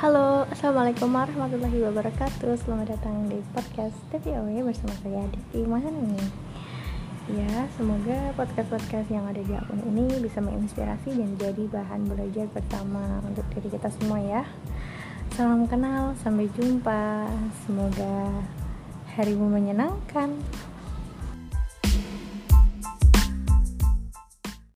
Halo, Assalamualaikum warahmatullahi wabarakatuh. Selamat datang di podcast TVOW bersama saya Diki ini Ya, semoga podcast-podcast yang ada di akun ini bisa menginspirasi dan jadi bahan belajar pertama untuk diri kita semua ya. Salam kenal, sampai jumpa. Semoga harimu menyenangkan.